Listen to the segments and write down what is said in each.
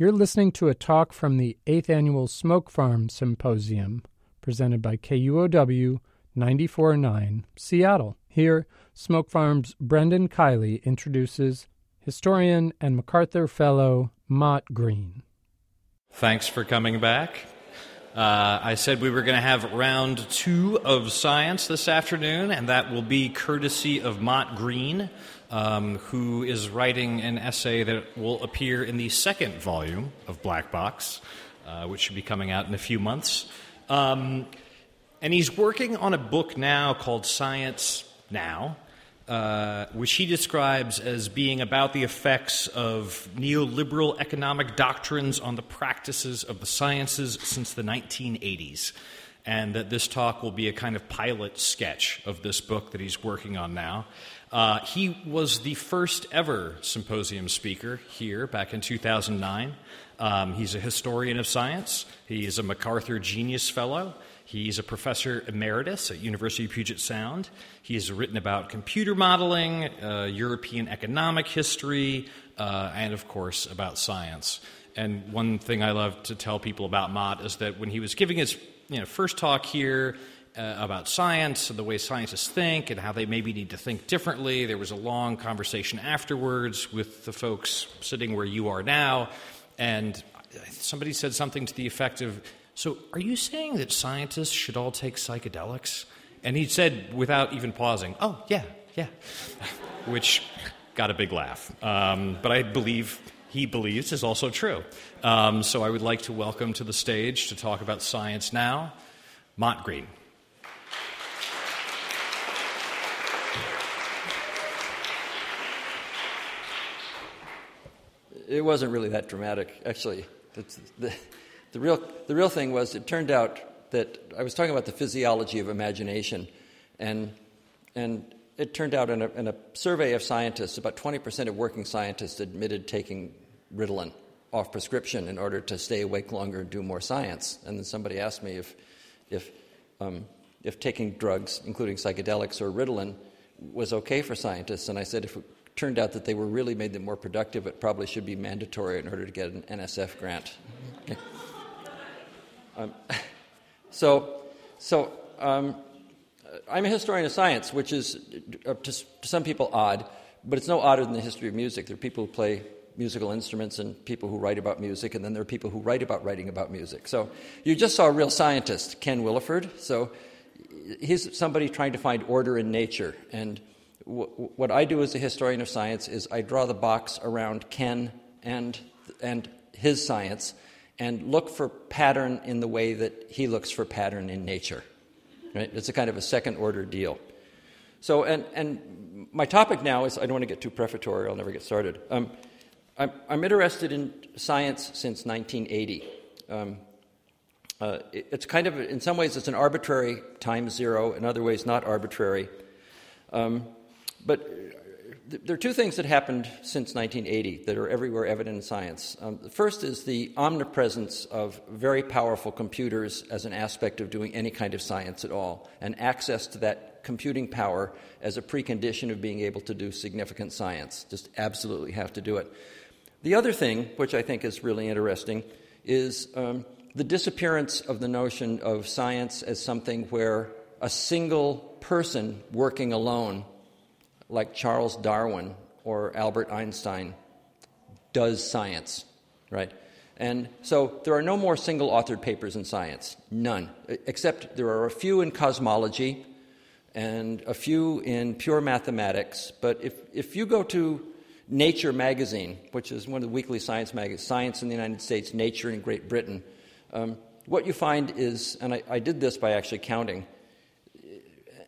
You're listening to a talk from the 8th Annual Smoke Farm Symposium, presented by KUOW 94.9 Seattle. Here, Smoke Farm's Brendan Kiley introduces historian and MacArthur Fellow Mott Greene. Thanks for coming back. Uh, I said we were going to have round two of science this afternoon, and that will be courtesy of Mott Greene, um, who is writing an essay that will appear in the second volume of Black Box, uh, which should be coming out in a few months. Um, and he's working on a book now called Science Now, uh, which he describes as being about the effects of neoliberal economic doctrines on the practices of the sciences since the 1980s. And that this talk will be a kind of pilot sketch of this book that he's working on now. Uh, he was the first ever symposium speaker here back in 2009. Um, he's a historian of science, he is a MacArthur Genius Fellow. He's a professor emeritus at University of Puget Sound. He has written about computer modeling, uh, European economic history, uh, and of course about science. And one thing I love to tell people about Mott is that when he was giving his you know, first talk here uh, about science and the way scientists think and how they maybe need to think differently, there was a long conversation afterwards with the folks sitting where you are now. And somebody said something to the effect of, so, are you saying that scientists should all take psychedelics? And he said, without even pausing, Oh, yeah, yeah, which got a big laugh. Um, but I believe he believes is also true. Um, so, I would like to welcome to the stage to talk about science now, Mott Greene. It wasn't really that dramatic, actually. The, the real, the real thing was, it turned out that I was talking about the physiology of imagination, and, and it turned out in a, in a survey of scientists, about 20% of working scientists admitted taking Ritalin off prescription in order to stay awake longer and do more science. And then somebody asked me if, if, um, if taking drugs, including psychedelics or Ritalin, was okay for scientists. And I said if turned out that they were really made them more productive, it probably should be mandatory in order to get an NSF grant. Um, so, so um, I'm a historian of science, which is uh, to, to some people odd, but it's no odder than the history of music. There are people who play musical instruments and people who write about music, and then there are people who write about writing about music. So you just saw a real scientist, Ken Willeford. So he's somebody trying to find order in nature. And what I do as a historian of science is I draw the box around Ken and, and his science and look for pattern in the way that he looks for pattern in nature. Right? It's a kind of a second order deal. So, and, and my topic now is I don't want to get too prefatory, I'll never get started. Um, I'm, I'm, interested in science since 1980. Um, uh, it, it's kind of, in some ways, it's an arbitrary time zero, in other ways, not arbitrary. Um, but there are two things that happened since 1980 that are everywhere evident in science. Um, the first is the omnipresence of very powerful computers as an aspect of doing any kind of science at all, and access to that computing power as a precondition of being able to do significant science. Just absolutely have to do it. The other thing, which I think is really interesting, is um, the disappearance of the notion of science as something where a single person working alone like Charles Darwin or Albert Einstein does science, right? And so there are no more single authored papers in science, none, except there are a few in cosmology and a few in pure mathematics. But if, if you go to Nature magazine, which is one of the weekly science magazines, Science in the United States, Nature in Great Britain, um, what you find is, and I, I did this by actually counting,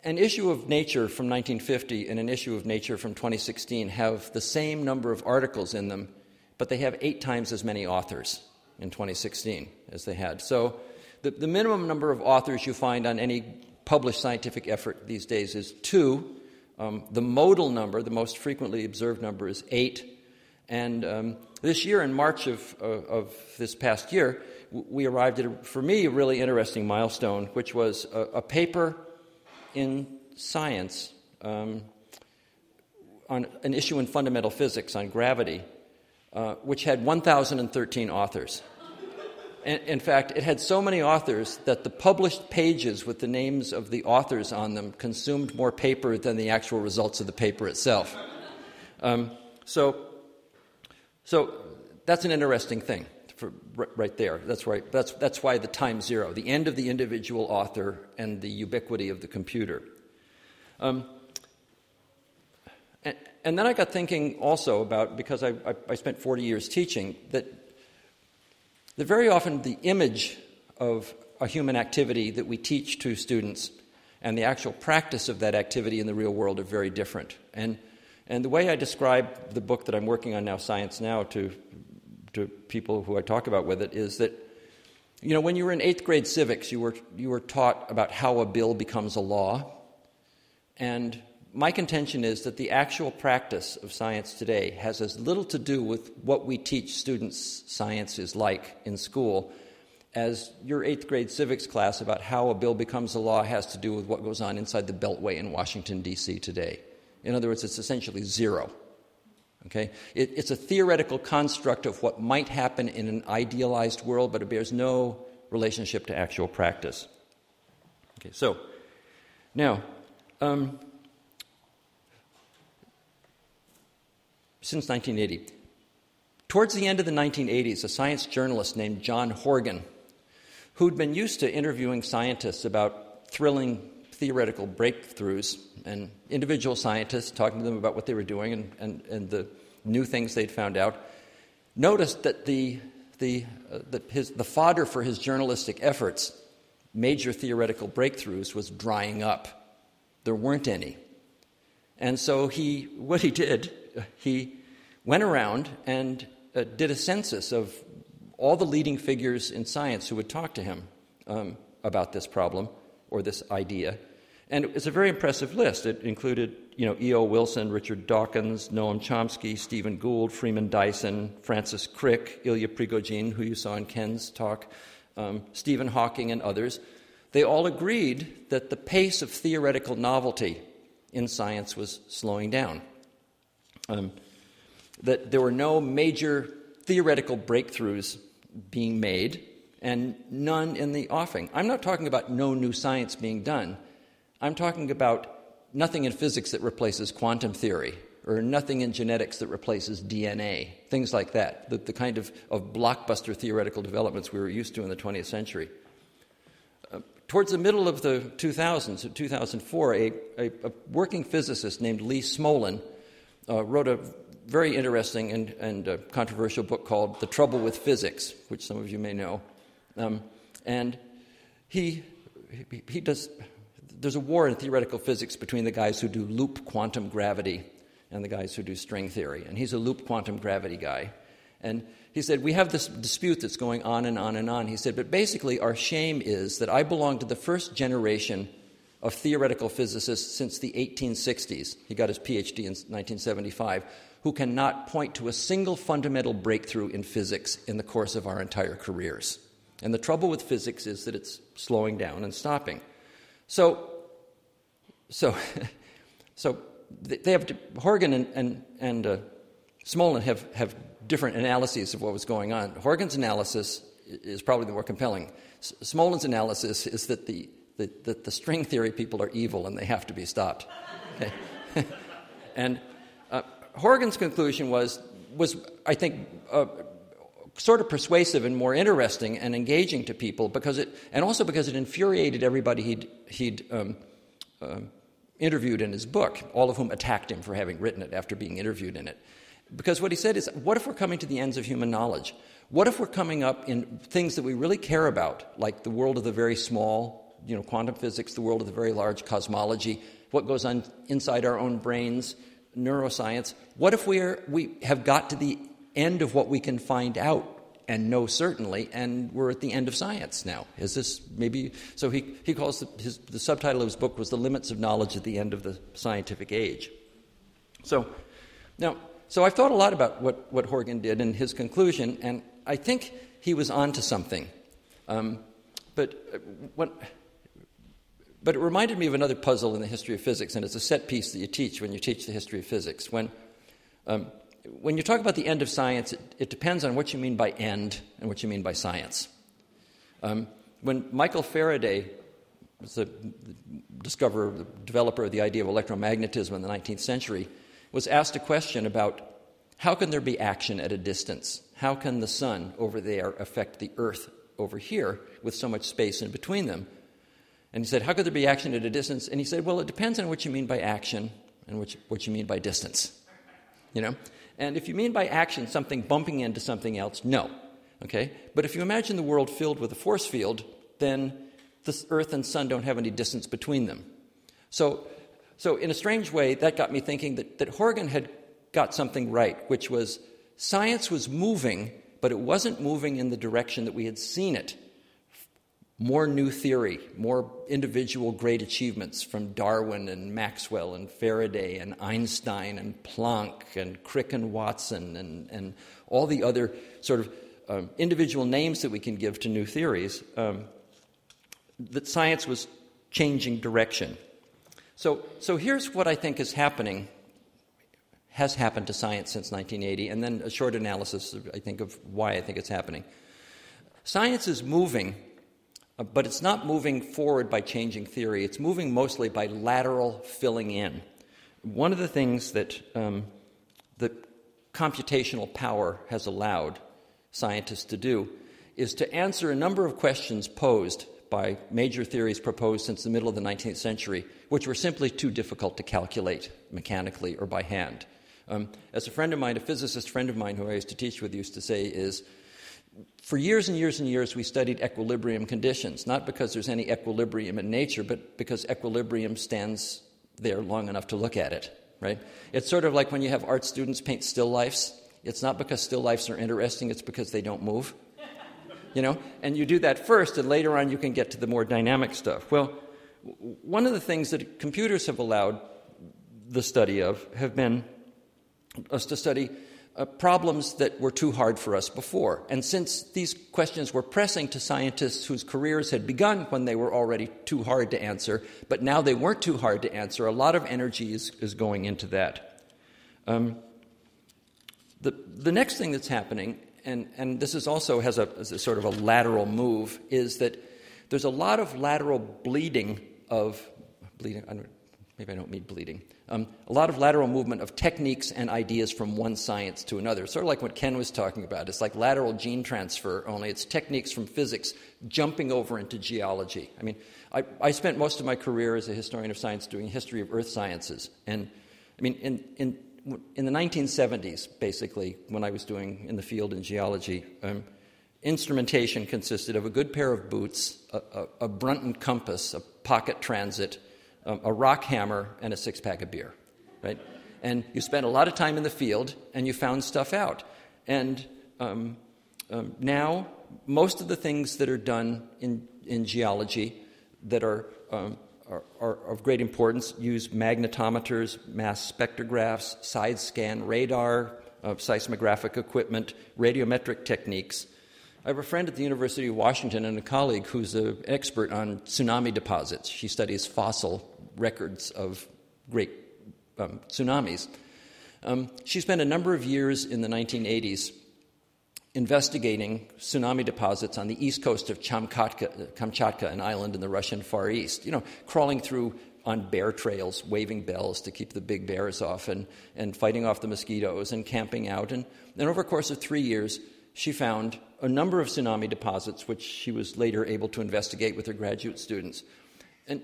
an issue of Nature from 1950 and an issue of Nature from 2016 have the same number of articles in them, but they have eight times as many authors in 2016 as they had. So the, the minimum number of authors you find on any published scientific effort these days is two. Um, the modal number, the most frequently observed number, is eight. And um, this year, in March of, uh, of this past year, we arrived at, a, for me, a really interesting milestone, which was a, a paper in science um, on an issue in fundamental physics on gravity uh, which had 1,013 authors. In fact, it had so many authors that the published pages with the names of the authors on them consumed more paper than the actual results of the paper itself. Um, so, so that's an interesting thing for, right there. That's, right. That's, that's why the time zero, the end of the individual author and the ubiquity of the computer. Um, and, and, then I got thinking also about, because I, I, I spent 40 years teaching, that that very often the image of a human activity that we teach to students and the actual practice of that activity in the real world are very different. And, and the way I describe the book that I'm working on now, Science Now, to, to people who I talk about with it is that, you know, when you were in eighth grade civics, you were, you were taught about how a bill becomes a law. And my contention is that the actual practice of science today has as little to do with what we teach students science is like in school as your eighth grade civics class about how a bill becomes a law has to do with what goes on inside the Beltway in Washington, D.C. today. In other words, it's essentially zero. Okay? It, it's a theoretical construct of what might happen in an idealized world, but it bears no relationship to actual practice. Okay, so now, um, since 1980. Towards the end of the 1980s, a science journalist named John Horgan, who'd been used to interviewing scientists about thrilling theoretical breakthroughs and individual scientists talking to them about what they were doing and, and, and the new things they'd found out, noticed that the, the, uh, his, the fodder for his journalistic efforts, major theoretical breakthroughs, was drying up. There weren't any. And so he, what he did, he went around and uh, did a census of all the leading figures in science who would talk to him um, about this problem or this idea. And it's a very impressive list. It included, you know, E.O. Wilson, Richard Dawkins, Noam Chomsky, Stephen Gould, Freeman Dyson, Francis Crick, Ilya Prigogine, who you saw in Ken's talk, um, Stephen Hawking, and others. They all agreed that the pace of theoretical novelty in science was slowing down. Um, that there were no major theoretical breakthroughs being made and none in the offing. I'm not talking about no new science being done. I'm talking about nothing in physics that replaces quantum theory or nothing in genetics that replaces DNA, things like that, the, the kind of, of blockbuster theoretical developments we were used to in the 20th century. Uh, towards the middle of the 2000s, 2004, a, a, a working physicist named Lee Smolin uh, wrote a very interesting and, and uh, controversial book called The Trouble with Physics, which some of you may know. Um, and he, he, he does, there's a war in theoretical physics between the guys who do loop quantum gravity and the guys who do string theory. And he's a loop quantum gravity guy. And he said, We have this dispute that's going on and on and on. He said, But basically, our shame is that I belong to the first generation of theoretical physicists since the 1860s. He got his PhD in 1975 who cannot point to a single fundamental breakthrough in physics in the course of our entire careers. And the trouble with physics is that it's slowing down and stopping. So, so, so they have Horgan and and, and uh, Smolin have have different analyses of what was going on. Horgan's analysis is probably the more compelling. Smolin's analysis is that the, the, that the string theory people are evil and they have to be stopped. Okay? and Horgan's conclusion was, was I think, uh, sort of persuasive and more interesting and engaging to people because it, and also because it infuriated everybody he'd, he'd um, uh, interviewed in his book, all of whom attacked him for having written it after being interviewed in it. Because what he said is, what if we're coming to the ends of human knowledge? What if we're coming up in things that we really care about, like the world of the very small, you know, quantum physics, the world of the very large, cosmology, what goes on inside our own brains, neuroscience, what if we're, we have got to the end of what we can find out and know certainly, and we're at the end of science now? Is this maybe? So he, he calls the, his, the subtitle of his book was The Limits of Knowledge at the End of the Scientific Age. So, now, so I've thought a lot about what, what Horgan did and his conclusion, and I think he was onto something. Um, but uh, what but it reminded me of another puzzle in the history of physics, and it's a set piece that you teach when you teach the history of physics. When, um, when you talk about the end of science, it, it, depends on what you mean by end and what you mean by science. Um, when Michael Faraday was the discoverer, the developer of the idea of electromagnetism in the 19th century, was asked a question about how can there be action at a distance? How can the sun over there affect the earth over here with so much space in between them? And he said, How could there be action at a distance? And he said, Well, it depends on what you mean by action and what you, what you mean by distance. You know? And if you mean by action something bumping into something else, no. Okay? But if you imagine the world filled with a force field, then the earth and sun don't have any distance between them. So, so in a strange way, that got me thinking that, that Horgan had got something right, which was science was moving, but it wasn't moving in the direction that we had seen it more new theory, more individual great achievements from Darwin and Maxwell and Faraday and Einstein and Planck and Crick and Watson and, and all the other sort of um, individual names that we can give to new theories, um, that science was changing direction. So, so here's what I think is happening, has happened to science since 1980, and then a short analysis, I think, of why I think it's happening. Science is moving but it's not moving forward by changing theory, it's moving mostly by lateral filling in. One of the things that um, the computational power has allowed scientists to do is to answer a number of questions posed by major theories proposed since the middle of the 19th century, which were simply too difficult to calculate mechanically or by hand. Um, as a friend of mine, a physicist friend of mine who I used to teach with, used to say, is for years and years and years, we studied equilibrium conditions, not because there's any equilibrium in nature, but because equilibrium stands there long enough to look at it, right? It's sort of like when you have art students paint still lifes. It's not because still lifes are interesting, it's because they don't move. You know? And you do that first, and later on you can get to the more dynamic stuff. Well, one of the things that computers have allowed the study of have been us to study uh, problems that were too hard for us before. And since these questions were pressing to scientists whose careers had begun when they were already too hard to answer, but now they weren't too hard to answer, a lot of energy is, is going into that. Um, the, the next thing that's happening, and, and this is also has a, a sort of a lateral move, is that there's a lot of lateral bleeding of bleeding. I maybe I don't mean bleeding um, a lot of lateral movement of techniques and ideas from one science to another. Sort of like what Ken was talking about. It's like lateral gene transfer, only it's techniques from physics jumping over into geology. I mean, I, I spent most of my career as a historian of science doing history of earth sciences. And I mean, in, in, in the 1970s, basically, when I was doing in the field in geology, um, instrumentation consisted of a good pair of boots, a, a, a Brunton compass, a pocket transit, a rock hammer, and a six pack of beer, right? And you spent a lot of time in the field and you found stuff out. And um, um, now, most of the things that are done in, in geology that are, um, are, are, of great importance use magnetometers, mass spectrographs, side scan radar, uh, seismographic equipment, radiometric techniques. I have a friend at the University of Washington and a colleague who's an expert on tsunami deposits. She studies fossil records of great um, tsunamis. Um, she spent a number of years in the 1980s investigating tsunami deposits on the east coast of Kamchatka, Kamchatka, an island in the Russian Far East. You know, crawling through on bear trails, waving bells to keep the big bears off, and, and fighting off the mosquitoes, and camping out. And then, over a course of three years, she found a number of tsunami deposits, which she was later able to investigate with her graduate students. And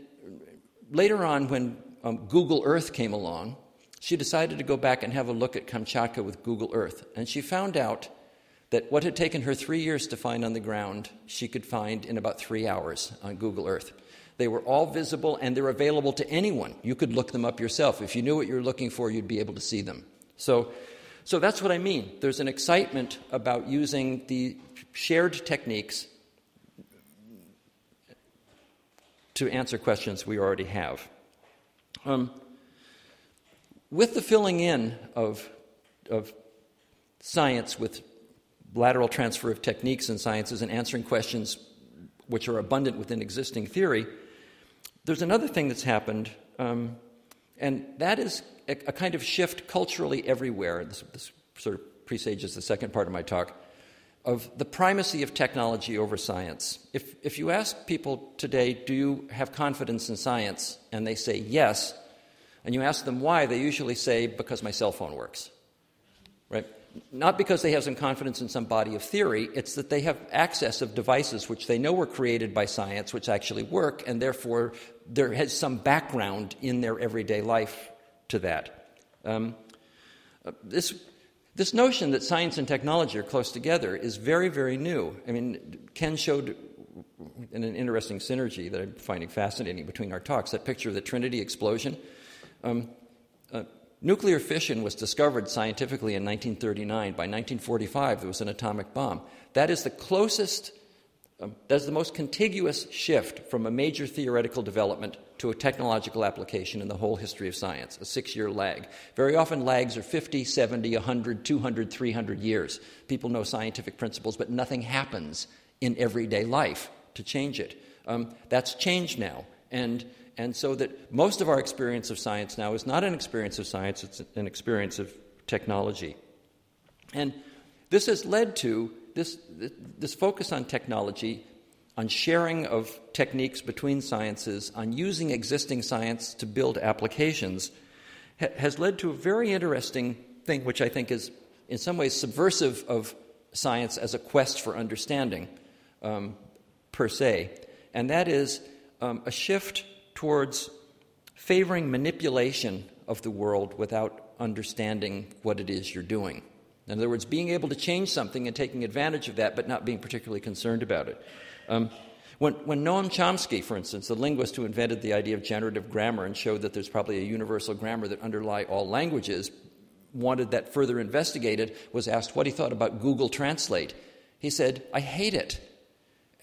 later on, when um, Google Earth came along, she decided to go back and have a look at Kamchatka with Google Earth. And she found out that what had taken her three years to find on the ground, she could find in about three hours on Google Earth. They were all visible and they're available to anyone. You could look them up yourself. If you knew what you were looking for, you'd be able to see them. So, so that's what I mean. There's an excitement about using the shared techniques to answer questions we already have. Um, with the filling in of, of science with lateral transfer of techniques and sciences and answering questions which are abundant within existing theory, there's another thing that's happened, um, and that is a, a, kind of shift culturally everywhere. This, this sort of presages the second part of my talk, of the primacy of technology over science. If, if you ask people today, do you have confidence in science? And they say yes, and you ask them why, they usually say, because my cell phone works. Right? Not because they have some confidence in some body of theory, it's that they have access of devices which they know were created by science, which actually work, and therefore there has some background in their everyday life to that. Um, uh, this this notion that science and technology are close together is very, very new. I mean, Ken showed in an interesting synergy that I'm finding fascinating between our talks that picture of the Trinity explosion. Um, uh, nuclear fission was discovered scientifically in 1939. By 1945, there was an atomic bomb. That is the closest um, the most contiguous shift from a major theoretical development to a technological application in the whole history of science, a six year lag. Very often, lags are 50, 70, 100, 200, 300 years. People know scientific principles, but nothing happens in everyday life to change it. Um, that's changed now. And, and so that most of our experience of science now is not an experience of science, it's an experience of technology. And this has led to this, this focus on technology, on sharing of techniques between sciences, on using existing science to build applications, ha- has led to a very interesting thing, which I think is in some ways subversive of science as a quest for understanding, um, per se, and that is um, a shift towards favoring manipulation of the world without understanding what it is you're doing. In other words, being able to change something and taking advantage of that, but not being particularly concerned about it. Um, when, when, Noam Chomsky, for instance, the linguist who invented the idea of generative grammar and showed that there's probably a universal grammar that underlie all languages, wanted that further investigated, was asked what he thought about Google Translate. He said, I hate it.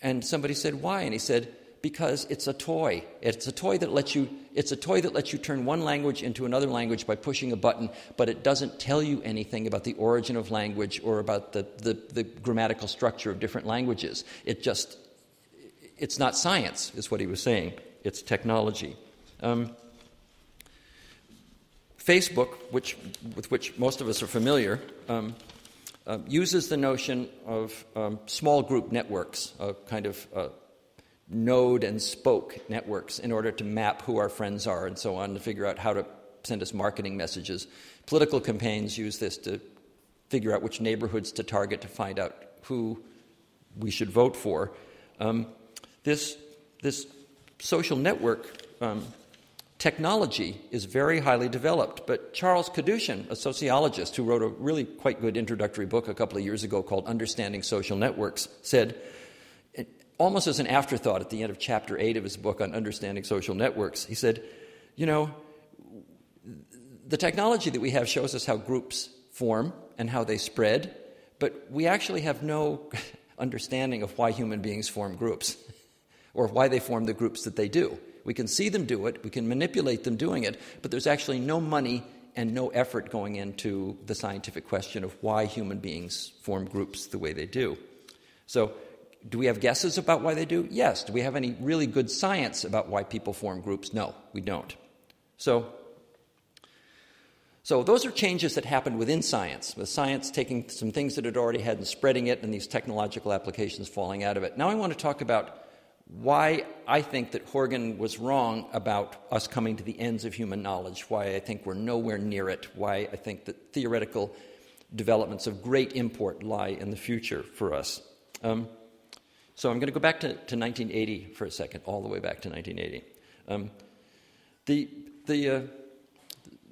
And somebody said, Why? And he said, because it's a toy. It's a toy that lets you it's a toy that lets you turn one language into another language by pushing a button, but it doesn't tell you anything about the origin of language or about the, the, the grammatical structure of different languages. It just it's not science, is what he was saying. It's technology. Um, Facebook, which, with which most of us are familiar, um, uh, uses the notion of um, small group networks, a kind of uh, node and spoke networks in order to map who our friends are and so on to figure out how to send us marketing messages. Political campaigns use this to figure out which neighborhoods to target to find out who we should vote for. Um, this, this social network um, technology is very highly developed, but Charles Kadushin, a sociologist who wrote a really quite good introductory book a couple of years ago called Understanding Social Networks, said almost as an afterthought at the end of chapter 8 of his book on understanding social networks, he said, You know, the technology that we have shows us how groups form and how they spread, but we actually have no understanding of why human beings form groups or why they form the groups that they do. We can see them do it, we can manipulate them doing it, but there's actually no money and no effort going into the scientific question of why human beings form groups the way they do. So, do we have guesses about why they do? Yes. Do we have any really good science about why people form groups? No, we don't. So, so those are changes that happened within science, with science taking some things that it already had and spreading it, and these technological applications falling out of it. Now I want to talk about why I think that Horgan was wrong about us coming to the ends of human knowledge, why I think we're nowhere near it, why I think that theoretical developments of great import lie in the future for us. Um, so I'm going to go back to, to 1980 for a second, all the way back to 1980. Um, the, the, uh,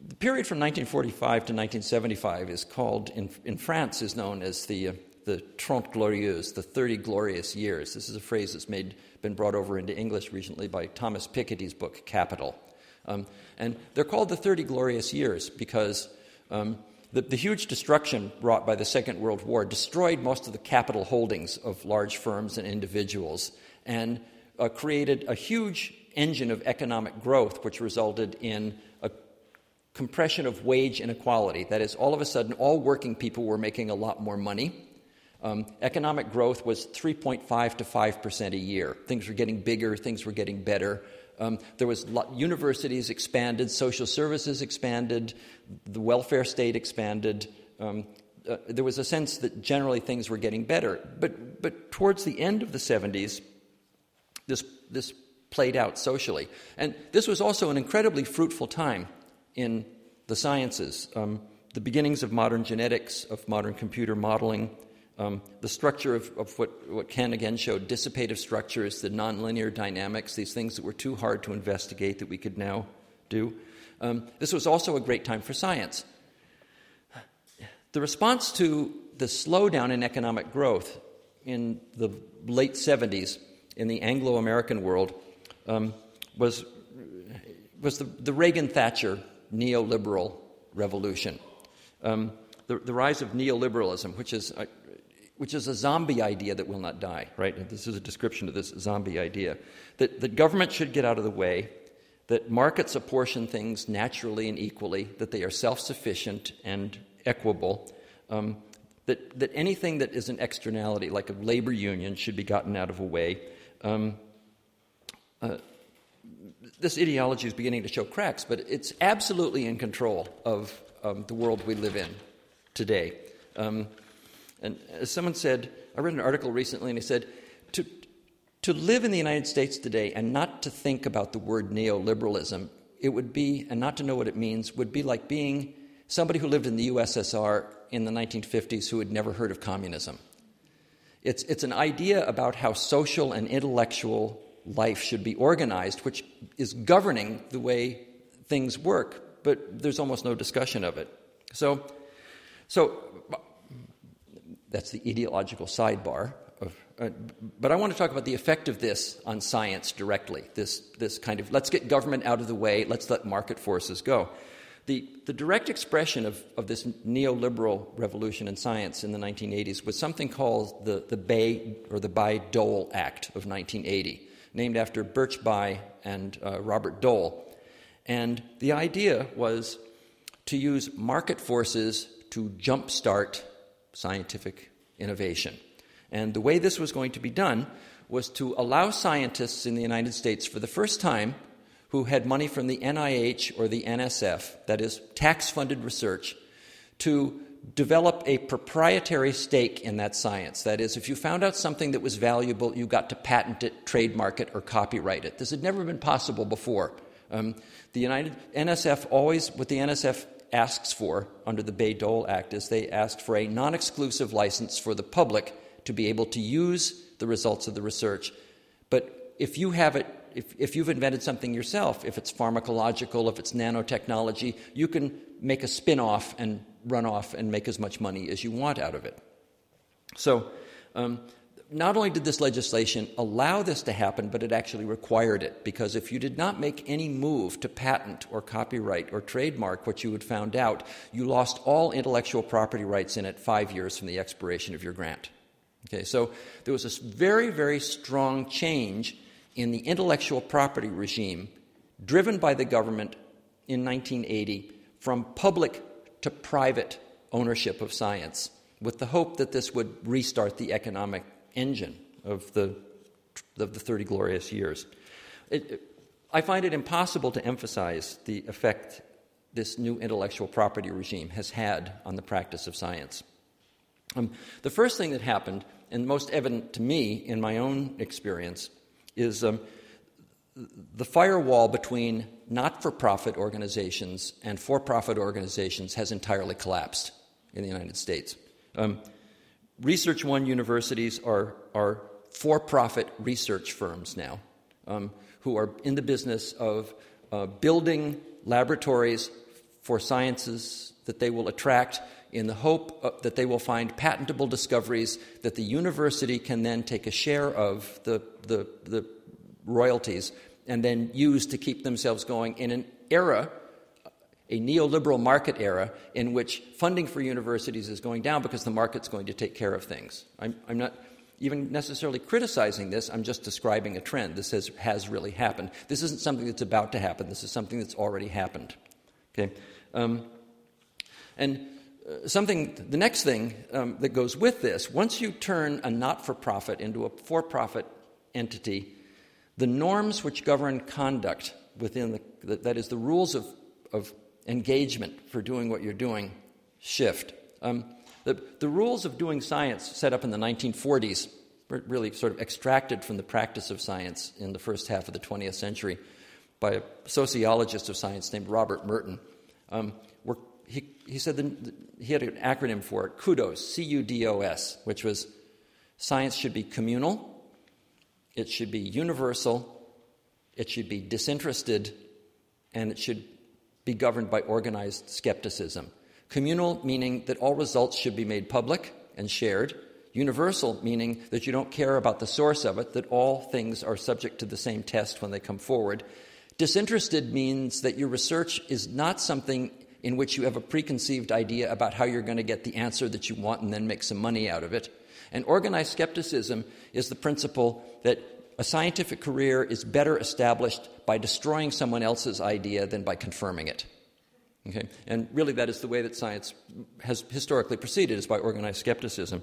the, period from 1945 to 1975 is called, in, in France, is known as the, uh, the Trente Glorieuses, the 30 glorious years. This is a phrase that's made, been brought over into English recently by Thomas Piketty's book, Capital. Um, and they're called the 30 glorious years because um, the, the, huge destruction wrought by the Second World War destroyed most of the capital holdings of large firms and individuals and uh, created a huge engine of economic growth, which resulted in a compression of wage inequality. That is, all of a sudden, all working people were making a lot more money. Um, economic growth was 3.5 to 5 percent a year. Things were getting bigger, things were getting better. Um, there was universities expanded, social services expanded, the welfare state expanded. Um, uh, there was a sense that generally things were getting better. But, but towards the end of the 70s, this, this played out socially. And this was also an incredibly fruitful time in the sciences. Um, the beginnings of modern genetics, of modern computer modeling, um, the structure of, of, what, what Ken again showed dissipative structures, the nonlinear dynamics, these things that were too hard to investigate that we could now do. Um, this was also a great time for science. The response to the slowdown in economic growth in the late 70s in the Anglo American world um, was, was the, the Reagan Thatcher neoliberal revolution. Um, the, the, rise of neoliberalism, which is, a, which is a zombie idea that will not die, right? This is a description of this zombie idea. That, that government should get out of the way, that markets apportion things naturally and equally, that they are self sufficient and equable, um, that, that anything that is an externality, like a labor union, should be gotten out of the way. Um, uh, this ideology is beginning to show cracks, but it's absolutely in control of um, the world we live in today. Um, and as someone said, I read an article recently and he said, to, to live in the United States today and not to think about the word neoliberalism, it would be, and not to know what it means, would be like being somebody who lived in the USSR in the 1950s who had never heard of communism. It's, it's an idea about how social and intellectual life should be organized, which is governing the way things work, but there's almost no discussion of it. So, so that's the ideological sidebar. Of, uh, but I want to talk about the effect of this on science directly. This, this kind of let's get government out of the way, let's let market forces go. The, the direct expression of, of this neoliberal revolution in science in the 1980s was something called the, the Bay or the Bayh-Dole Act of 1980 named after Birch Bayh and uh, Robert Dole. And the idea was to use market forces to jumpstart scientific innovation. And the way this was going to be done was to allow scientists in the United States for the first time who had money from the NIH or the NSF, that is, tax funded research, to develop a proprietary stake in that science. That is, if you found out something that was valuable, you got to patent it, trademark it, or copyright it. This had never been possible before. Um, the United NSF always, what the NSF asks for under the Bayh Dole Act is they asked for a non exclusive license for the public to be able to use the results of the research. But if you have it, if, if you've invented something yourself, if it's pharmacological, if it's nanotechnology, you can make a spin off and run off and make as much money as you want out of it. So, um, not only did this legislation allow this to happen, but it actually required it. Because if you did not make any move to patent or copyright or trademark what you had found out, you lost all intellectual property rights in it five years from the expiration of your grant. Okay, so there was this very, very strong change in the intellectual property regime driven by the government in 1980 from public to private ownership of science, with the hope that this would restart the economic engine of the, of the 30 glorious years. It, I find it impossible to emphasize the effect this new intellectual property regime has had on the practice of science. Um, the first thing that happened, and most evident to me in my own experience, is um, the firewall between not for profit organizations and for profit organizations has entirely collapsed in the United States. Um, Research One universities are, are for profit research firms now um, who are in the business of uh, building laboratories for sciences that they will attract in the hope that they will find patentable discoveries that the university can then take a share of the, the, the royalties and then use to keep themselves going in an era, a neoliberal market era, in which funding for universities is going down because the market's going to take care of things. I'm, I'm not even necessarily criticizing this, I'm just describing a trend. This has, has really happened. This isn't something that's about to happen, this is something that's already happened. Okay? Um, and uh, something, the next thing um, that goes with this, once you turn a not for profit into a for profit entity, the norms which govern conduct within the, that is, the rules of, of engagement for doing what you're doing, shift. Um, The, the rules of doing science set up in the 1940s were really sort of extracted from the practice of science in the first half of the 20th century by a sociologist of science named Robert Merton. Um, he, he said the, he had an acronym for it, CUDOS, C U D O S, which was science should be communal, it should be universal, it should be disinterested, and it should be governed by organized skepticism. Communal meaning that all results should be made public and shared. Universal meaning that you don't care about the source of it, that all things are subject to the same test when they come forward. Disinterested means that your research is not something in which you have a preconceived idea about how you're going to get the answer that you want and then make some money out of it. And organized skepticism is the principle that a scientific career is better established by destroying someone else's idea than by confirming it. Okay? And really, that is the way that science has historically proceeded, is by organized skepticism.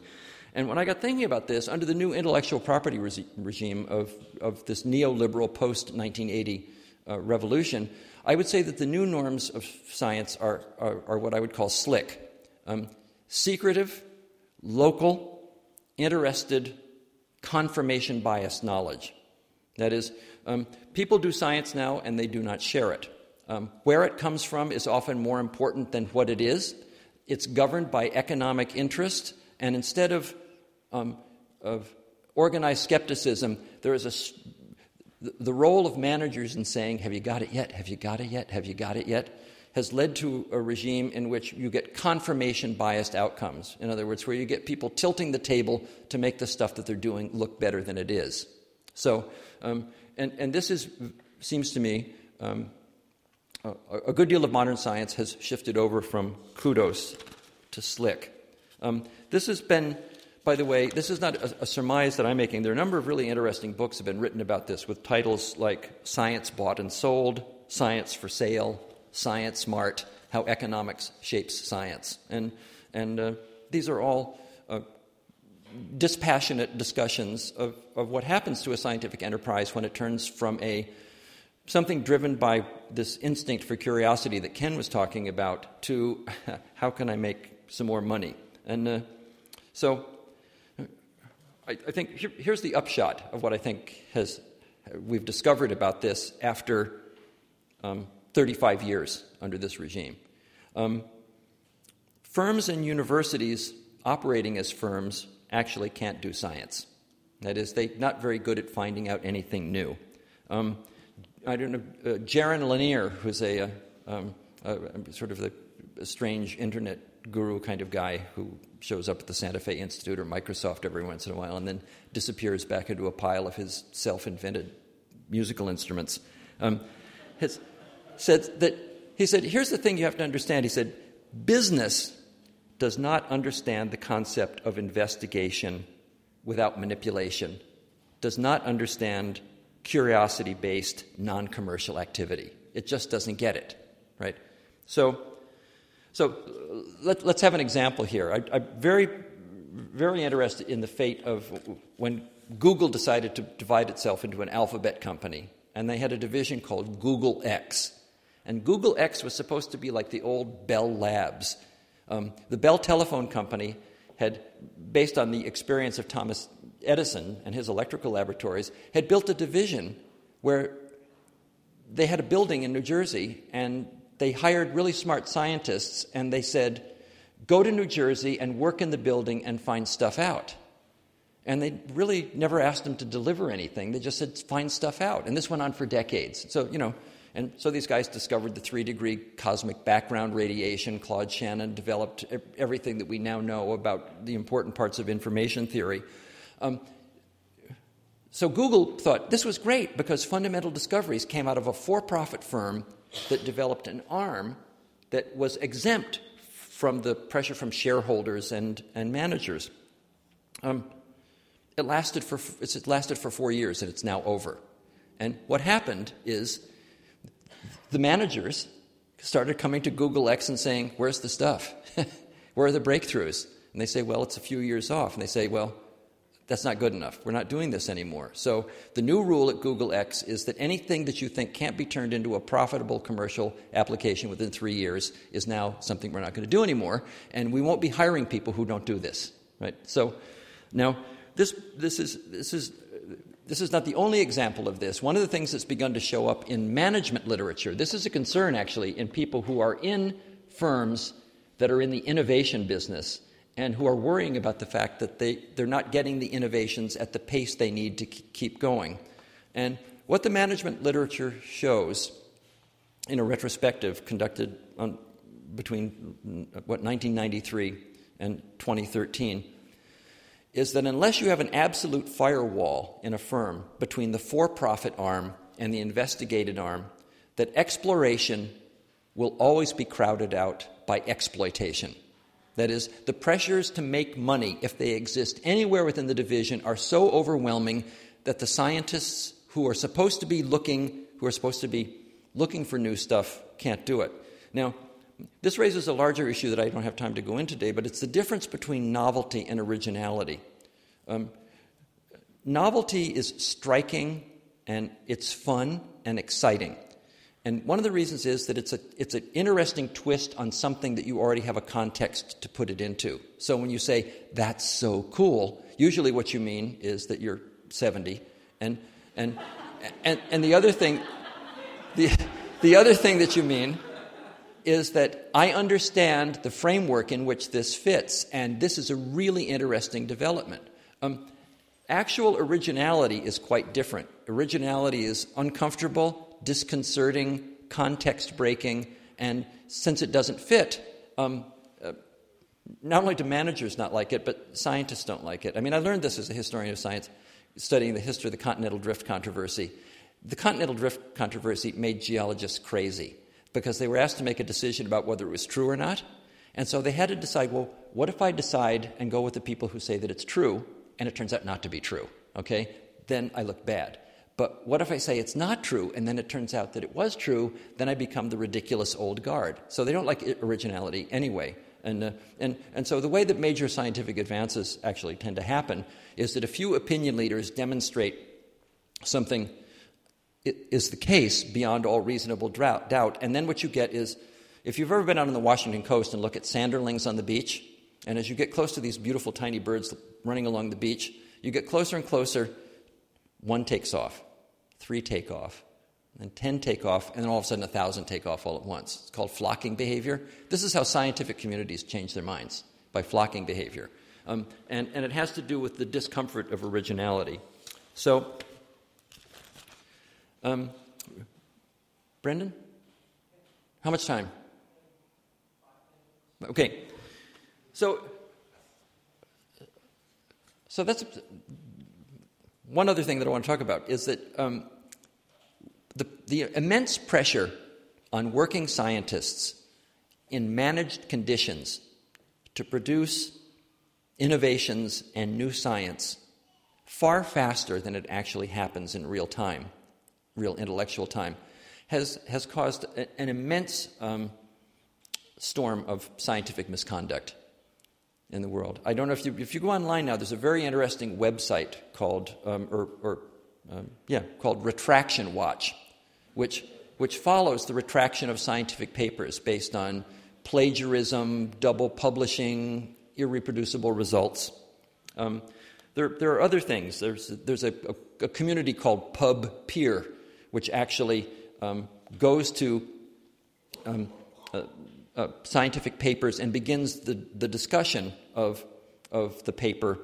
And when I got thinking about this, under the new intellectual property re- regime of, of this neoliberal post 1980 uh, revolution, I would say that the new norms of science are, are, are what I would call slick um, secretive, local, interested, confirmation biased knowledge. That is, um, people do science now and they do not share it. Um, where it comes from is often more important than what it is. It's governed by economic interest, and instead of, um, of organized skepticism, there is a, the role of managers in saying, Have you got it yet? Have you got it yet? Have you got it yet? has led to a regime in which you get confirmation biased outcomes. In other words, where you get people tilting the table to make the stuff that they're doing look better than it is. So, um, and, and this is, seems to me, um, a, a, good deal of modern science has shifted over from kudos to slick. Um, this has been, by the way, this is not a, a, surmise that I'm making. There are a number of really interesting books have been written about this with titles like Science Bought and Sold, Science for Sale, Science-Mart, How Economics Shapes Science. And, and uh, these are all uh, dispassionate discussions of, of what happens to a scientific enterprise when it turns from a something driven by this instinct for curiosity that Ken was talking about to how can I make some more money? And uh, so I, I think here, here's the upshot of what I think has we've discovered about this after um, 35 years under this regime. Um, firms and universities operating as firms actually can't do science. That is, they're not very good at finding out anything new. Um, I don't know, uh, Jaron Lanier, who's a, uh, um, a, sort of a, a, strange internet guru kind of guy who shows up at the Santa Fe Institute or Microsoft every once in a while and then disappears back into a pile of his self invented musical instruments, um, has, said that he said, here's the thing you have to understand. He said, business does not understand the concept of investigation without manipulation, does not understand curiosity based non commercial activity. It just doesn't get it, right? So, so let, us have an example here. I, I'm very, very interested in the fate of when Google decided to divide itself into an alphabet company, and they had a division called Google X. And Google X was supposed to be like the old Bell Labs. Um, the Bell Telephone Company had, based on the experience of Thomas Edison and his electrical laboratories, had built a division where they had a building in New Jersey and they hired really smart scientists and they said, go to New Jersey and work in the building and find stuff out. And they really never asked them to deliver anything. They just said, find stuff out. And this went on for decades. So, you know, and so these guys discovered the three degree cosmic background radiation. Claude Shannon developed everything that we now know about the important parts of information theory. Um, so Google thought this was great because fundamental discoveries came out of a for profit firm that developed an arm that was exempt from the pressure from shareholders and, and managers. Um, it, lasted for, it lasted for four years and it's now over. And what happened is the managers started coming to Google X and saying, Where's the stuff? Where are the breakthroughs? And they say, Well, it's a few years off. And they say, Well, That's not good enough. We're not doing this anymore. So the new rule at Google X is that anything that you think can't be turned into a profitable commercial application within three years is now something we're not going to do anymore, and we won't be hiring people who don't do this. Right? So now this this is this is this is not the only example of this. One of the things that's begun to show up in management literature, this is a concern actually in people who are in firms that are in the innovation business and who are worrying about the fact that they, they're not getting the innovations at the pace they need to keep going. And what the management literature shows in a retrospective conducted on, between what 1993 and 2013 is that unless you have an absolute firewall in a firm between the for-profit arm and the investigated arm that exploration will always be crowded out by exploitation that is, the pressures to make money, if they exist anywhere within the division, are so overwhelming that the scientists who are supposed to be looking, who are supposed to be looking for new stuff, can't do it. Now, this raises a larger issue that I don't have time to go into today, but it's the difference between novelty and originality. Um, novelty is striking and it's fun and exciting. And one of the reasons is that it's, a, it's an interesting twist on something that you already have a context to put it into. So when you say, that's so cool, usually what you mean is that you're 70. And, and, and, and the other thing, the, the other thing that you mean is that I understand the framework in which this fits, and this is a really interesting development. Um, actual originality is quite different. Originality is uncomfortable, disconcerting, context breaking, and since it doesn't fit, um, uh, not only do managers not like it, but scientists don't like it. I mean, I learned this as a historian of science, studying the history of the continental drift controversy. The continental drift controversy made geologists crazy because they were asked to make a decision about whether it was true or not. And so they had to decide well, what if I decide and go with the people who say that it's true, and it turns out not to be true? Okay? Then I look bad. But what if I say it's not true and then it turns out that it was true? Then I become the ridiculous old guard. So they don't like originality anyway. And, uh, and, and so the way that major scientific advances actually tend to happen is that a few opinion leaders demonstrate something is the case beyond all reasonable doubt. And then what you get is if you've ever been out on the Washington coast and look at sanderlings on the beach, and as you get close to these beautiful tiny birds running along the beach, you get closer and closer, one takes off three take off, and 10 take off, and then all of a sudden a 1,000 take off all at once. It's called flocking behavior. This is how scientific communities change their minds by flocking behavior. Um, and, and it has to do with the discomfort of originality. So, um, Brendan? How much time? Okay. So, so that's one other thing that I want to talk about is that um, the, the immense pressure on working scientists in managed conditions to produce innovations and new science far faster than it actually happens in real time, real intellectual time, has, has caused a, an immense um, storm of scientific misconduct in the world. I don't know if you, if you go online now, there's a very interesting website called, um, or, or um, yeah, called Retraction Watch, which, which follows the retraction of scientific papers based on plagiarism, double publishing, irreproducible results. Um, there, there are other things. There's, there's a, a, a community called PubPeer, which actually um, goes to um, uh, uh, scientific papers and begins the, the discussion of, of the paper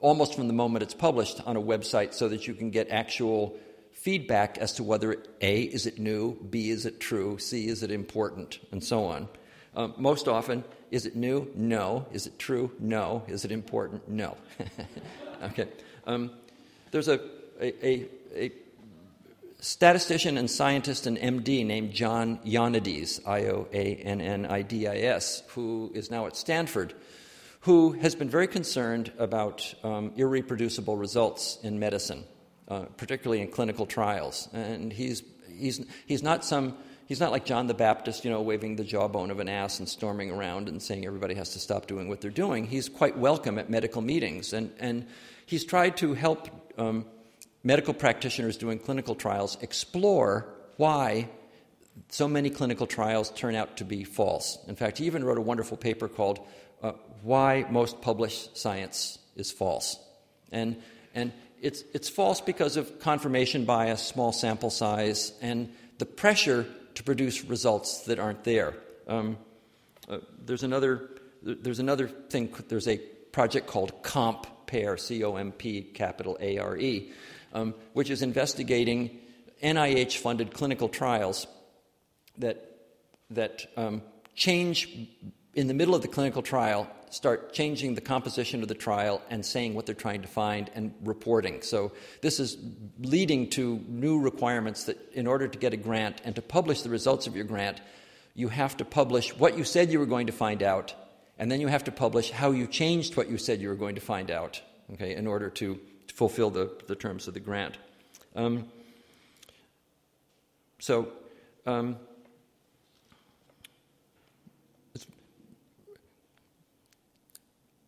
almost from the moment it's published on a website so that you can get actual feedback as to whether A, is it new, B, is it true, C, is it important, and so on. Um, most often, is it new? No. Is it true? No. Is it important? No. okay. Um, there's a, a, a, a statistician and scientist and MD named John Ioannidis, I O A N N I D I S, who is now at Stanford, who has been very concerned about um, irreproducible results in medicine, uh, particularly in clinical trials. And he's, he's, he's not some he's not like John the Baptist, you know, waving the jawbone of an ass and storming around and saying everybody has to stop doing what they're doing. He's quite welcome at medical meetings, and, and he's tried to help um, medical practitioners doing clinical trials explore why so many clinical trials turn out to be false. In fact, he even wrote a wonderful paper called uh, Why Most Published Science is False. And, and it's, it's false because of confirmation bias, small sample size, and the pressure to produce results that aren't there. Um, uh, there's another there's another thing. There's a project called COMP-ARE, C-O-M-P, capital A-R-E, um, which is investigating NIH-funded clinical trials that that um, change in the middle of the clinical trial start changing the composition of the trial and saying what they're trying to find and reporting. So, this is leading to new requirements that in order to get a grant and to publish the results of your grant, you have to publish what you said you were going to find out, and then you have to publish how you changed what you said you were going to find out, okay, in order to fulfill the, the terms of the grant. Um, so, um,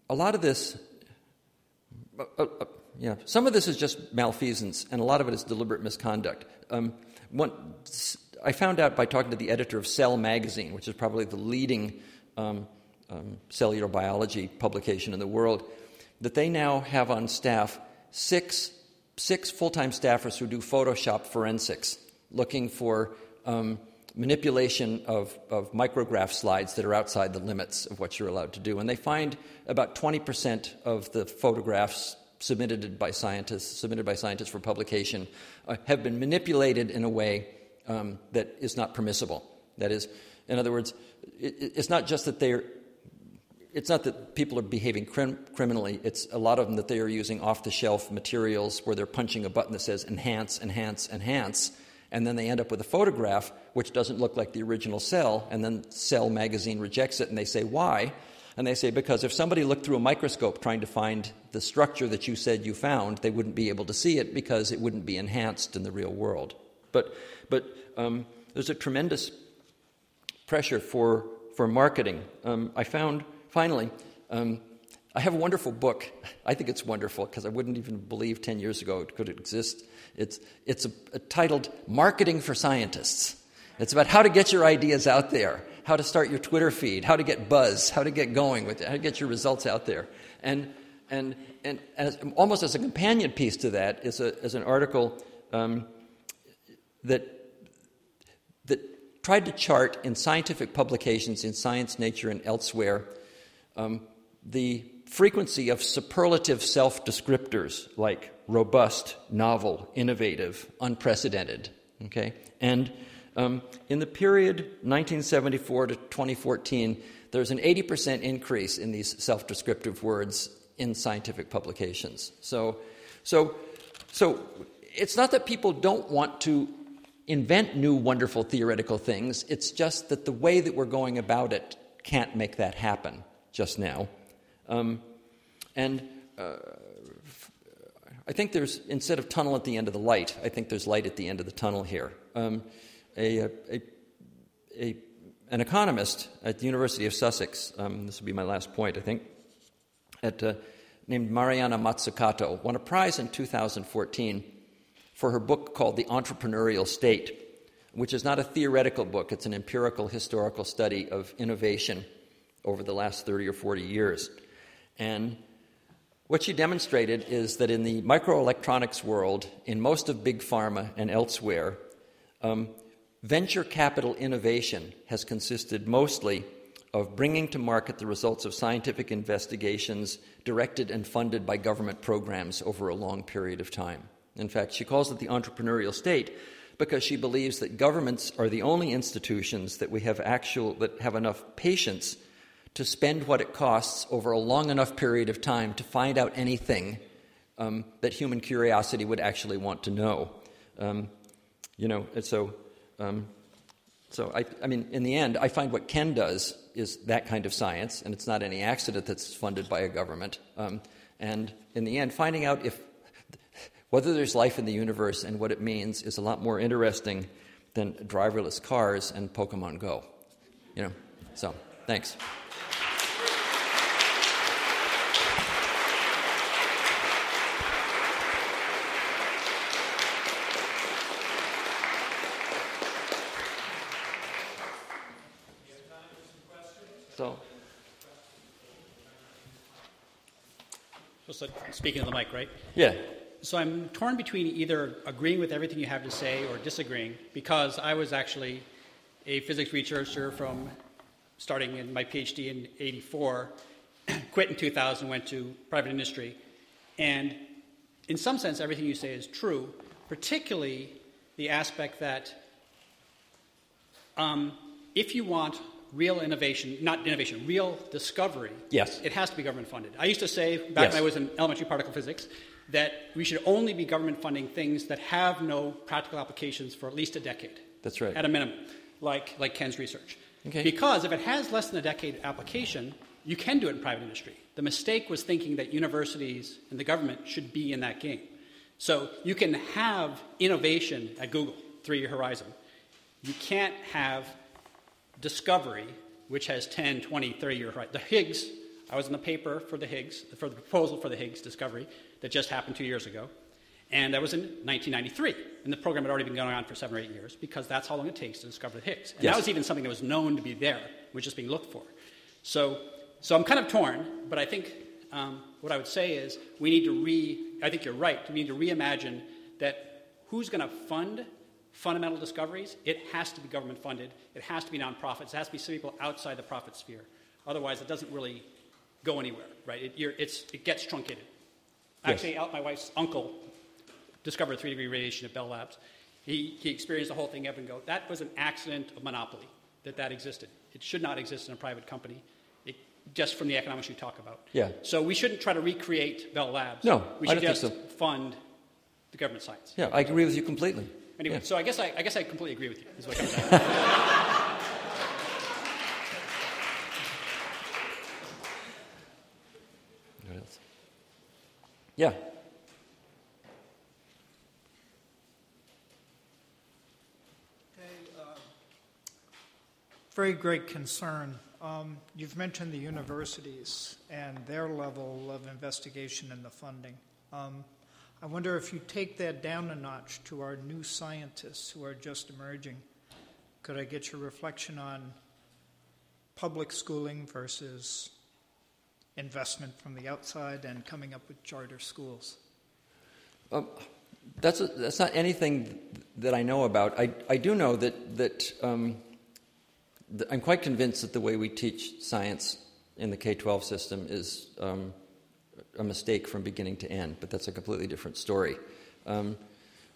a lot of this, uh, uh, uh, yeah, some of this is just malfeasance, and a lot of it is deliberate misconduct. Um, one, I found out by talking to the editor of Cell magazine, which is probably the leading um, um, cellular biology publication in the world, that they now have on staff six, six full time staffers who do Photoshop forensics, looking for um, manipulation of, of micrograph slides that are outside the limits of what you're allowed to do. And they find about 20% of the photographs submitted by scientists, submitted by scientists for publication, uh, have been manipulated in a way um, that is not permissible. That is, in other words, it, it's not just that they're it's not that people are behaving crim- criminally. It's a lot of them that they are using off the shelf materials where they're punching a button that says enhance, enhance, enhance, and then they end up with a photograph which doesn't look like the original cell, and then Cell magazine rejects it, and they say, Why? And they say, Because if somebody looked through a microscope trying to find the structure that you said you found, they wouldn't be able to see it because it wouldn't be enhanced in the real world. But, but um, there's a tremendous pressure for, for marketing. Um, I found, finally, um, I have a wonderful book. I think it's wonderful because I wouldn't even believe 10 years ago it could exist. It's, it's a, a titled Marketing for Scientists. It's about how to get your ideas out there, how to start your Twitter feed, how to get buzz, how to get going with it, how to get your results out there. And, and, and as, almost as a companion piece to that is, a, is an article um, that, that tried to chart in scientific publications in Science, Nature, and elsewhere um, the frequency of superlative self descriptors like robust, novel, innovative, unprecedented. Okay? And um, in the period 1974 to 2014, there's an 80% increase in these self descriptive words in scientific publications. So, so, so it's not that people don't want to invent new, wonderful theoretical things, it's just that the way that we're going about it can't make that happen just now. Um, and uh, I think there's, instead of tunnel at the end of the light, I think there's light at the end of the tunnel here. Um, a, a, a, an economist at the University of Sussex, um, this will be my last point, I think, at, uh, named Mariana Mazzucato, won a prize in 2014 for her book called The Entrepreneurial State, which is not a theoretical book, it's an empirical historical study of innovation over the last 30 or 40 years. And what she demonstrated is that in the microelectronics world, in most of big pharma and elsewhere, um, venture capital innovation has consisted mostly of bringing to market the results of scientific investigations directed and funded by government programs over a long period of time. In fact, she calls it the entrepreneurial state because she believes that governments are the only institutions that we have actual that have enough patience to spend what it costs over a long enough period of time to find out anything um, that human curiosity would actually want to know. Um, you know, so, um, so I, I mean, in the end, I find what Ken does is that kind of science, and it's not any accident that's funded by a government. Um, and in the end, finding out if whether there's life in the universe and what it means is a lot more interesting than driverless cars and Pokemon Go. You know, so thanks. So, So, speaking of the mic, right? yeah. So I'm torn between either agreeing with everything you have to say or disagreeing because I was actually a physics researcher from starting in my PhD in 84, quit in 2000, went to private industry. And in some sense, everything you say is true, particularly the aspect that um, if you want real innovation, not innovation, real discovery, Yes. it has to be government funded. I used to say, back Yes. when I was in elementary particle physics, that we should only be government funding things that have no practical applications for at least a decade. That's right. At a minimum, like, like Ken's research. Okay. Because if it has less than a decade application, you can do it in private industry. The mistake was thinking that universities and the government should be in that game. So you can have innovation at Google, three year horizon. You can't have discovery, which has 10, 20, 30 year horizon. The Higgs, I was in the paper for the Higgs, for the proposal for the Higgs discovery that just happened two years ago. And that was in 1993. And the program had already been going on for seven or eight years because that's how long it takes to discover the Higgs. And Yes. that was even something that was known to be there, was just being looked for. So, so I'm kind of torn, but I think um, what I would say is we need to re, I think you're right, we need to reimagine that who's going to fund fundamental discoveries? It has to be government funded, it has to be nonprofits, it has to be people outside the profit sphere. Otherwise, it doesn't really go anywhere, right? It, you're, it's, it gets truncated. Yes. Actually, out my wife's uncle discovered three degree radiation at Bell Labs. He, he experienced the whole thing up and go, that was an accident of monopoly that that existed. It should not exist in a private company, it, just from the economics you talk about. Yeah. So we shouldn't try to recreate Bell Labs. No, we I should don't think just so. fund the government science. Yeah, I agree with you completely. Anyway, Yeah. so I guess I, I guess I completely agree with you. Is what I'm saying. What else? Yeah. Very great concern. Um, you've mentioned the universities and their level of investigation and the funding. Um, I wonder if you take that down a notch to our new scientists who are just emerging. Could I get your reflection on public schooling versus investment from the outside and coming up with charter schools? Um, that's, a, that's not anything that I know about. I, I do know that, that, um, I'm quite convinced that the way we teach science in the K 12 system is um, a mistake from beginning to end, but that's a completely different story. Um,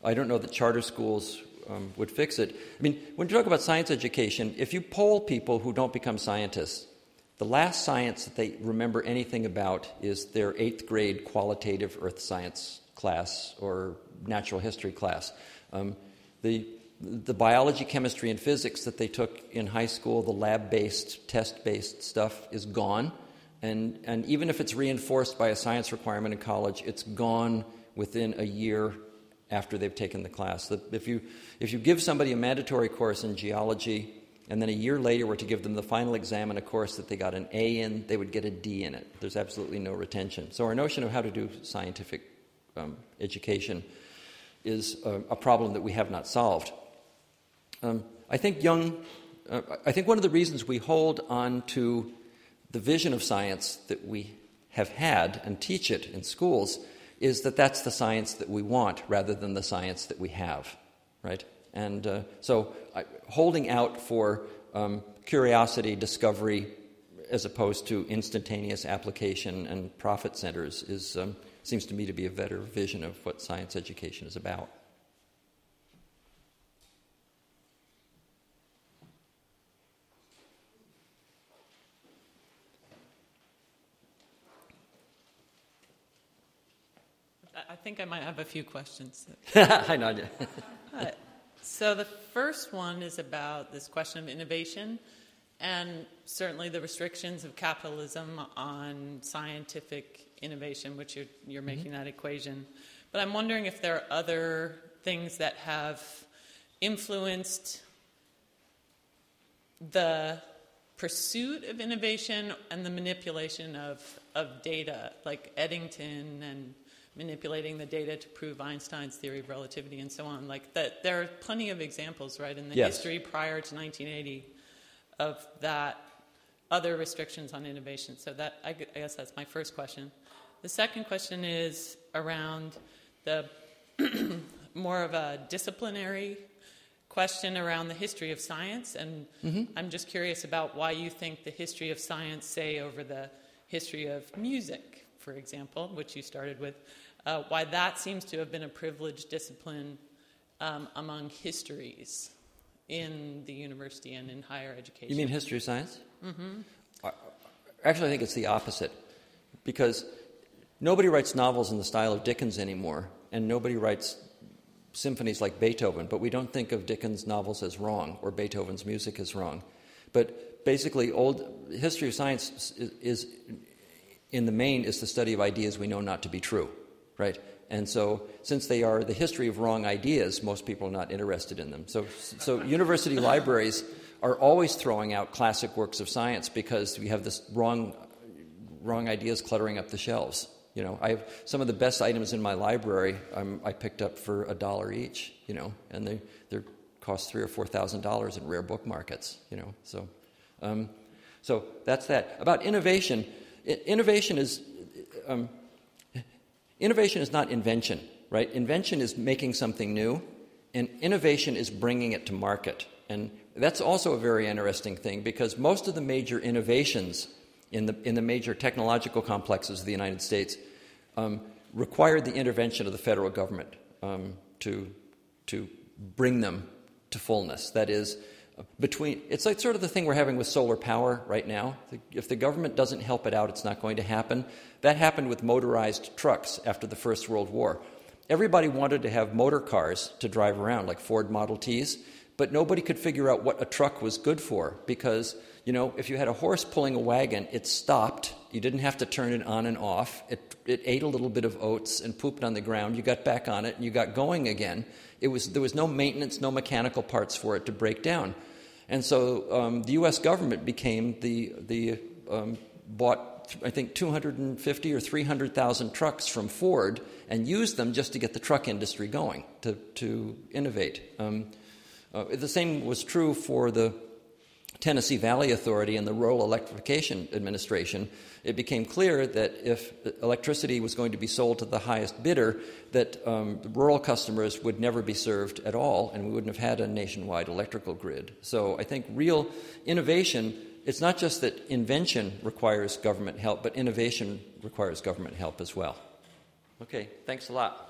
I don't know that charter schools um, would fix it. I mean, when you talk about science education, if you poll people who don't become scientists, the last science that they remember anything about is their eighth grade qualitative earth science class or natural history class. Um, the, the biology, chemistry, and physics that they took in high school, the lab based, test based stuff, is gone. And, and even if it's reinforced by a science requirement in college, it's gone within a year after they've taken the class. If you, if you give somebody a mandatory course in geology, and then a year later were to give them the final exam in a course that they got an A in, they would get a D in it. There's absolutely no retention. So, our notion of how to do scientific um, education is a, a problem that we have not solved. Um, I think young, uh, I think one of the reasons we hold on to the vision of science that we have had and teach it in schools is that that's the science that we want rather than the science that we have, right? And uh, so I, holding out for um, curiosity, discovery, as opposed to instantaneous application and profit centers is, um, seems to me to be a better vision of what science education is about. I- I think I might have a few questions. Hi, Nadia. Uh, So the first one is about this question of innovation and certainly the restrictions of capitalism on scientific innovation, which you're, you're making that equation. But I'm wondering if there are other things that have influenced the pursuit of innovation and the manipulation of, of data, like Eddington and manipulating the data to prove Einstein's theory of relativity and so on. Like that, there are plenty of examples, right, in the yes. history prior to 1980 of that other restrictions on innovation. So that I, I guess that's my first question. The second question is around the more of a disciplinary question around the history of science, and mm-hmm. I'm just curious about why you think the history of science, say, over the history of music, for example, which you started with, uh, why that seems to have been a privileged discipline um, among histories in the university and in higher education. You mean history of science? Mm-hmm. Actually, I think it's the opposite, because nobody writes novels in the style of Dickens anymore, and nobody writes symphonies like Beethoven, but we don't think of Dickens' novels as wrong or Beethoven's music as wrong. But basically, old history of science is, is in the main is the study of ideas we know not to be true, right? And so, since they are the history of wrong ideas, most people are not interested in them. So, so university libraries are always throwing out classic works of science because we have this wrong, wrong ideas cluttering up the shelves. You know, I have some of the best items in my library. Um, I picked up for a dollar each. You know, and they they cost three or four thousand dollars in rare book markets. You know, so um, so that's that. About innovation, innovation is um, innovation is not invention, right? Invention is making something new, and innovation is bringing it to market. And that's also a very interesting thing because most of the major innovations in the, in the major technological complexes of the United States um, required the intervention of the federal government um, to, to bring them to fullness. That is, between it's like sort of the thing we're having with solar power right now. If the government doesn't help it out, it's not going to happen. That happened with motorized trucks after the First World War. Everybody wanted to have motor cars to drive around, like Ford Model Ts, but nobody could figure out what a truck was good for because you know, if you had a horse pulling a wagon, it stopped. You didn't have to turn it on and off. It, it ate a little bit of oats and pooped on the ground. You got back on it and you got going again. It was, there was no maintenance, no mechanical parts for it to break down. And so um, the U.S. government became the, the um, bought, I think, 250 or 300,000 trucks from Ford and used them just to get the truck industry going, to, to innovate. Um, uh, the same was true for the Tennessee Valley Authority and the Rural Electrification Administration, it became clear that if electricity was going to be sold to the highest bidder, that um, rural customers would never be served at all, and we wouldn't have had a nationwide electrical grid. So I think real innovation, it's not just that invention requires government help, but innovation requires government help as well. Okay, thanks a lot.